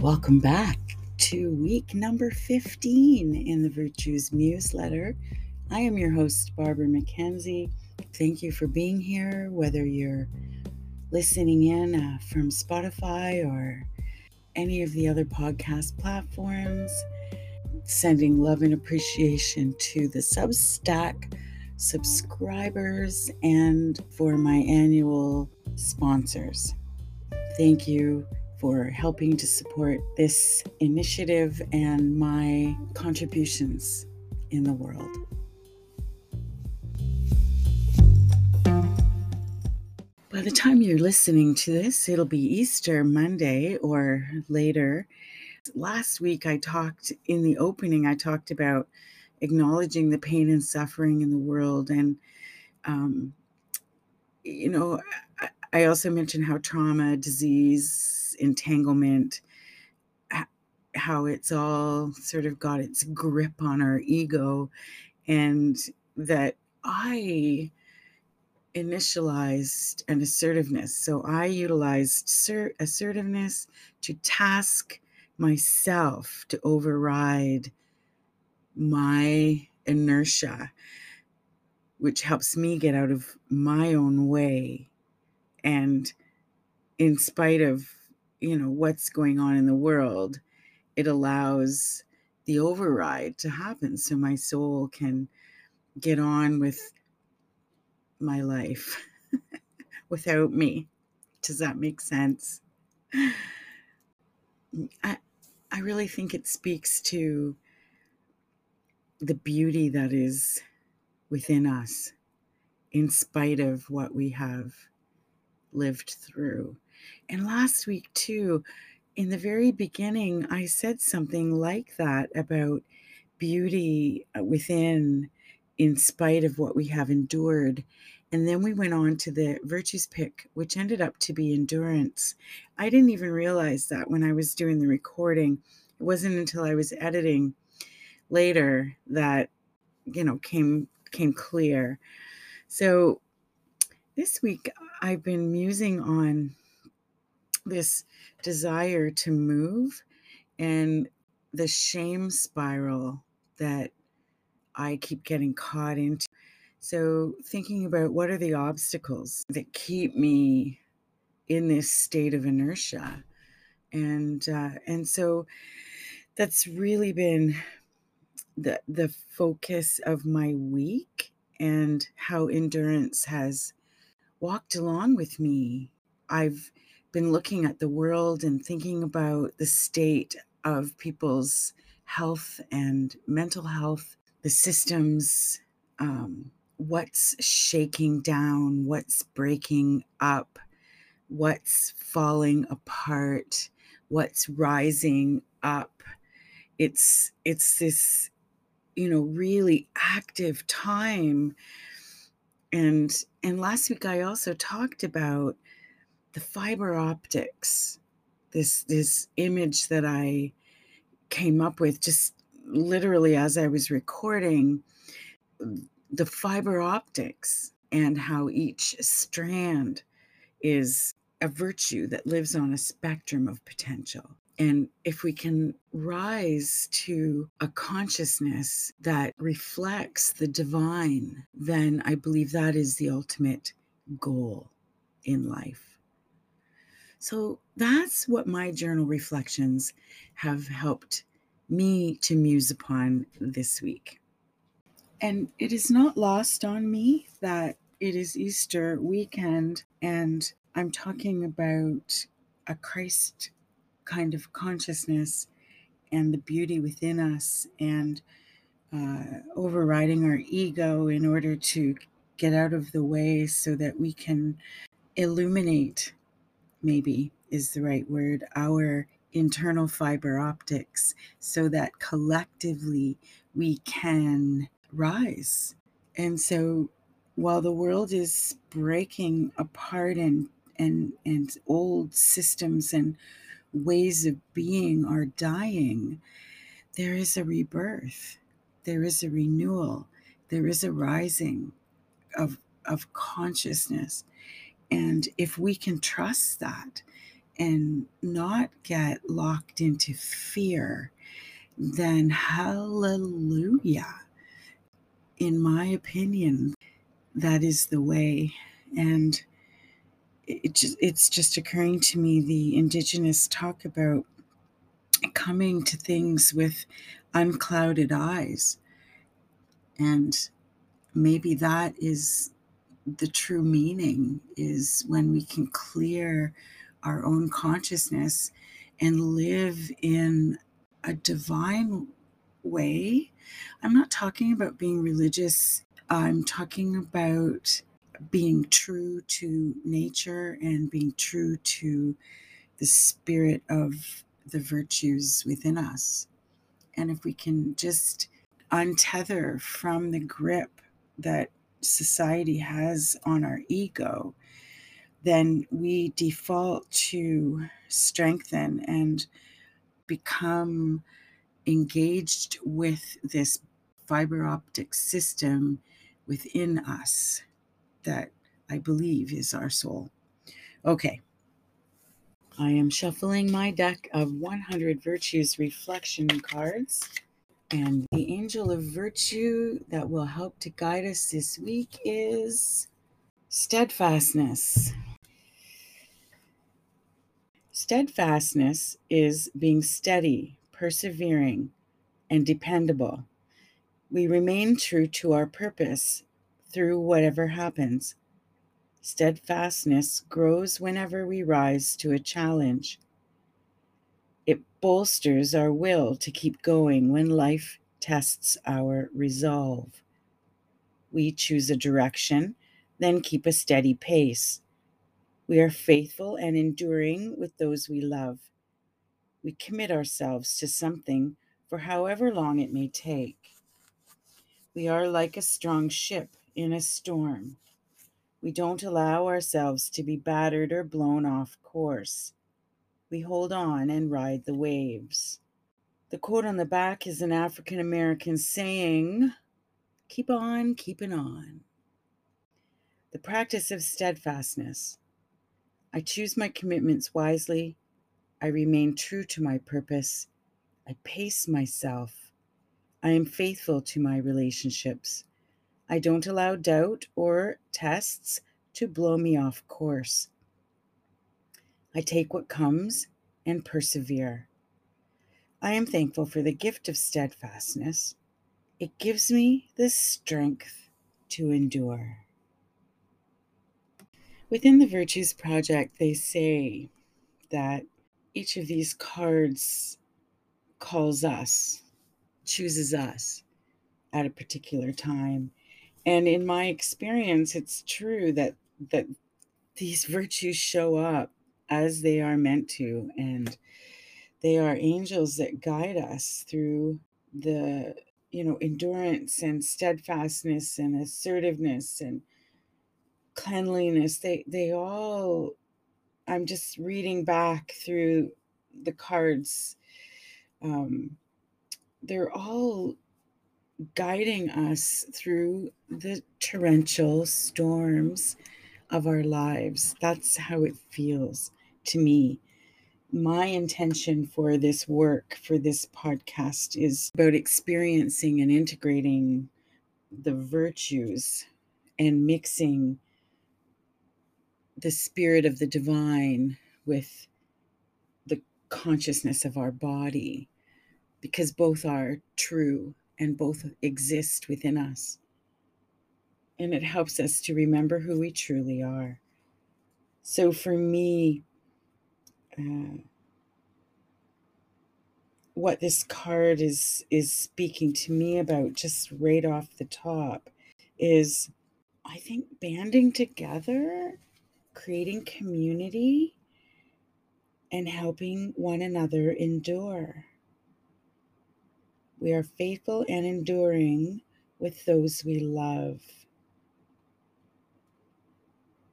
Welcome back to week number 15 in the Virtues Museletter. I am your host, Barbara McKenzie. Thank you for being here, whether you're listening in uh, from Spotify or any of the other podcast platforms. Sending love and appreciation to the Substack subscribers and for my annual sponsors. Thank you for helping to support this initiative and my contributions in the world. By the time you're listening to this, it'll be Easter Monday or later. Last week, I talked in the opening, I talked about acknowledging the pain and suffering in the world. And, um, you know, I, I also mentioned how trauma, disease, entanglement, how it's all sort of got its grip on our ego, and that I initialized an assertiveness. So I utilized assertiveness to task myself to override my inertia, which helps me get out of my own way. And in spite of you know what's going on in the world it allows the override to happen so my soul can get on with my life without me. Does that make sense? I i really think it speaks to the beauty that is within us in spite of what we have lived through and last week, too, in the very beginning, I said something like that about beauty uh, within, in spite of what we have endured. And then we went on to the virtues pick, which ended up to be endurance. I didn't even realize that when I was doing the recording. It wasn't until I was editing later that, you know, came came clear. So this week I've been musing on this desire to move and the shame spiral that I keep getting caught into. So, thinking about what are the obstacles that keep me in this state of inertia, and uh, and so that's really been the the focus of my week and how endurance has walked along with me. I've been looking at the world and thinking about the state of people's health and mental health, the systems, um, what's shaking down, what's breaking up, what's falling apart, what's rising up. It's it's this, you know, really active time. And and last week I also talked about the fiber optics, this this image that I came up with just literally as I was recording, the fiber optics and how each strand is a virtue that lives on a spectrum of potential. And if we can rise to a consciousness that reflects the divine, then I believe that is the ultimate goal in life. So that's what my journal reflections have helped me to muse upon this week. And it is not lost on me that it is Easter weekend and I'm talking about a Christ kind of consciousness and the beauty within us and uh, overriding our ego in order to get out of the way so that we can illuminate maybe is the right word, our internal fiber optics so that collectively we can rise. And so while the world is breaking apart and and and old systems and ways of being are dying, there is a rebirth. There is a renewal. There is a rising of of consciousness and if we can trust that and not get locked into fear, then hallelujah. In my opinion, that is the way. And it just, it's just occurring to me the indigenous talk about coming to things with unclouded eyes. And maybe that is the true meaning is when we can clear our own consciousness and live in a divine way. I'm not talking about being religious, I'm talking about being true to nature and being true to the spirit of the virtues within us. And if we can just untether from the grip that society has on our ego, then we default to strengthen and become engaged with this fiber optic system within us that I believe is our soul. Okay. I am shuffling my deck of 100 Virtues reflection cards. And the angel of virtue that will help to guide us this week is steadfastness. Steadfastness is being steady, persevering, and dependable. We remain true to our purpose through whatever happens. Steadfastness grows whenever we rise to a challenge. It bolsters our will to keep going when life tests our resolve. We choose a direction, then keep a steady pace. We are faithful and enduring with those we love. We commit ourselves to something for however long it may take. We are like a strong ship in a storm. We don't allow ourselves to be battered or blown off course we hold on and ride the waves. The quote on the back is an African American saying, Keep on keeping on. The practice of steadfastness. I choose my commitments wisely. I remain true to my purpose. I pace myself. I am faithful to my relationships. I don't allow doubt or tests to blow me off course. I take what comes and persevere. I am thankful for the gift of steadfastness. It gives me the strength to endure. Within the Virtues Project, they say that each of these cards calls us, chooses us at a particular time. And in my experience, it's true that, that these virtues show up as they are meant to. And they are angels that guide us through the, you know, endurance and steadfastness and assertiveness and cleanliness. They, they all, I'm just reading back through the cards. Um, they're all guiding us through the torrential storms of our lives. That's how it feels to me. My intention for this work, for this podcast, is about experiencing and integrating the virtues and mixing the spirit of the divine with the consciousness of our body, because both are true and both exist within us. And it helps us to remember who we truly are. So for me, uh, what this card is is speaking to me about just right off the top is I think banding together, creating community, and helping one another endure. We are faithful and enduring with those we love.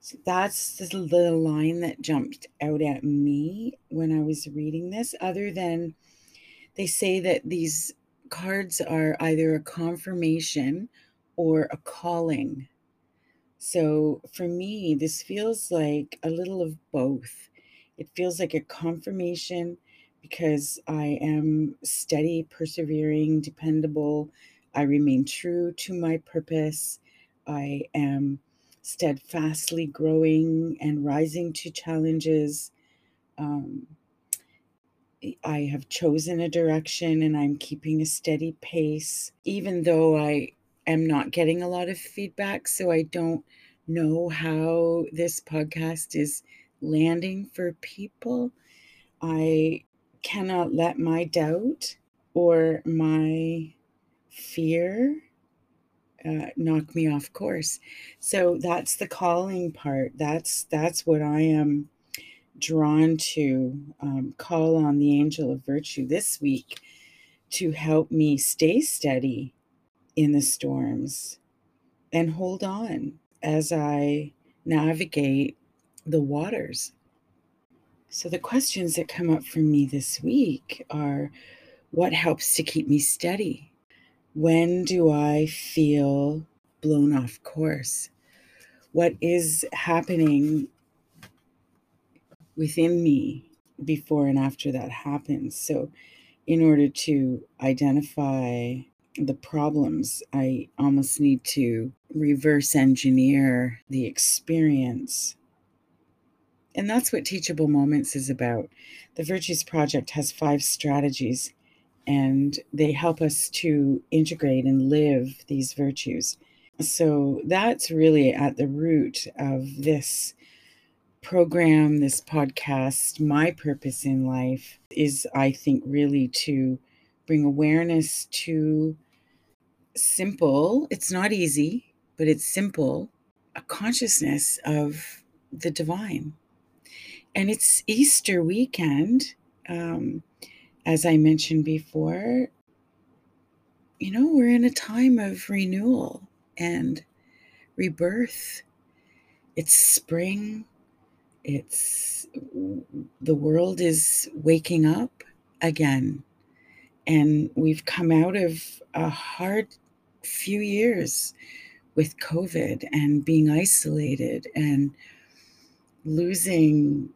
So that's the little line that jumped out at me when I was reading this, other than they say that these cards are either a confirmation or a calling. So for me, this feels like a little of both. It feels like a confirmation because I am steady, persevering, dependable. I remain true to my purpose. I am steadfastly growing and rising to challenges. Um, I have chosen a direction and I'm keeping a steady pace, even though I am not getting a lot of feedback. So I don't know how this podcast is landing for people. I cannot let my doubt or my fear uh, knock me off course. So that's the calling part. That's that's what I am drawn to um, call on the angel of virtue this week to help me stay steady in the storms and hold on as I navigate the waters. So, the questions that come up for me this week are what helps to keep me steady? When do I feel blown off course? What is happening within me before and after that happens. So, in order to identify the problems, I almost need to reverse engineer the experience. And that's what Teachable Moments is about. The Virtues Project has five strategies, and they help us to integrate and live these virtues. So that's really at the root of this program, this podcast, my purpose in life is, I think, really to bring awareness to simple, it's not easy, but it's simple, a consciousness of the divine. And it's Easter weekend. Um, as I mentioned before, you know, we're in a time of renewal and rebirth. It's spring, it's the world is waking up again and we've come out of a hard few years with covid and being isolated and losing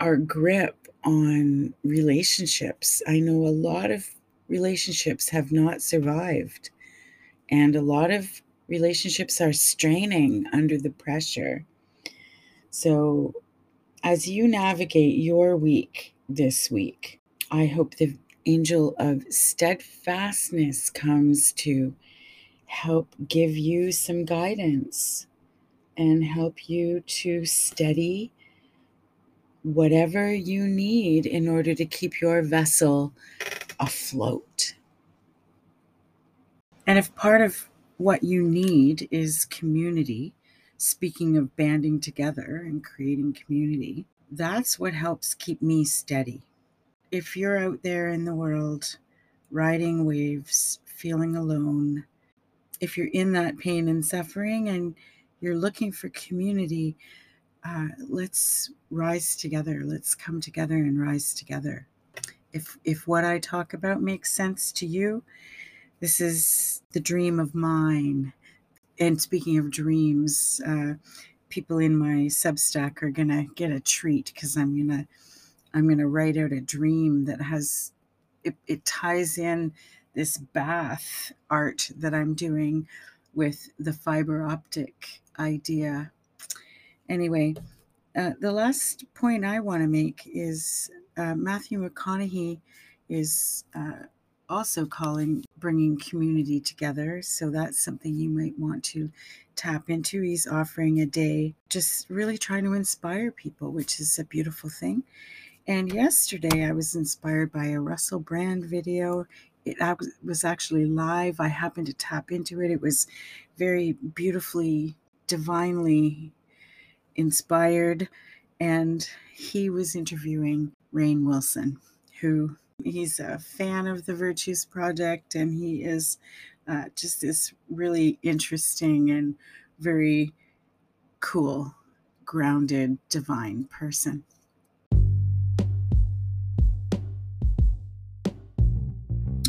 our grip on relationships. I know a lot of relationships have not survived and a lot of relationships are straining under the pressure. So, as you navigate your week this week, I hope the angel of steadfastness comes to help give you some guidance and help you to steady whatever you need in order to keep your vessel afloat. And if part of what you need is community, speaking of banding together and creating community, that's what helps keep me steady. If you're out there in the world riding waves, feeling alone, if you're in that pain and suffering and you're looking for community, uh, let's rise together. Let's come together and rise together. If if what I talk about makes sense to you, this is the dream of mine and speaking of dreams, uh, people in my Substack are gonna get a treat because I'm gonna I'm gonna write out a dream that has it, it ties in this bath art that I'm doing with the fiber optic idea. Anyway, uh, the last point I want to make is uh, Matthew McConaughey is uh, also calling bringing community together. So that's something you might want to tap into. He's offering a day, just really trying to inspire people, which is a beautiful thing. And yesterday I was inspired by a Russell Brand video. It was actually live. I happened to tap into it. It was very beautifully, divinely inspired. And he was interviewing Rainn Wilson, who He's a fan of the Virtues Project, and he is uh, just this really interesting and very cool, grounded, divine person.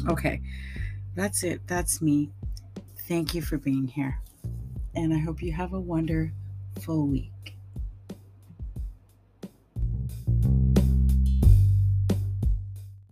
Okay, that's it. That's me. Thank you for being here. And I hope you have a wonderful week.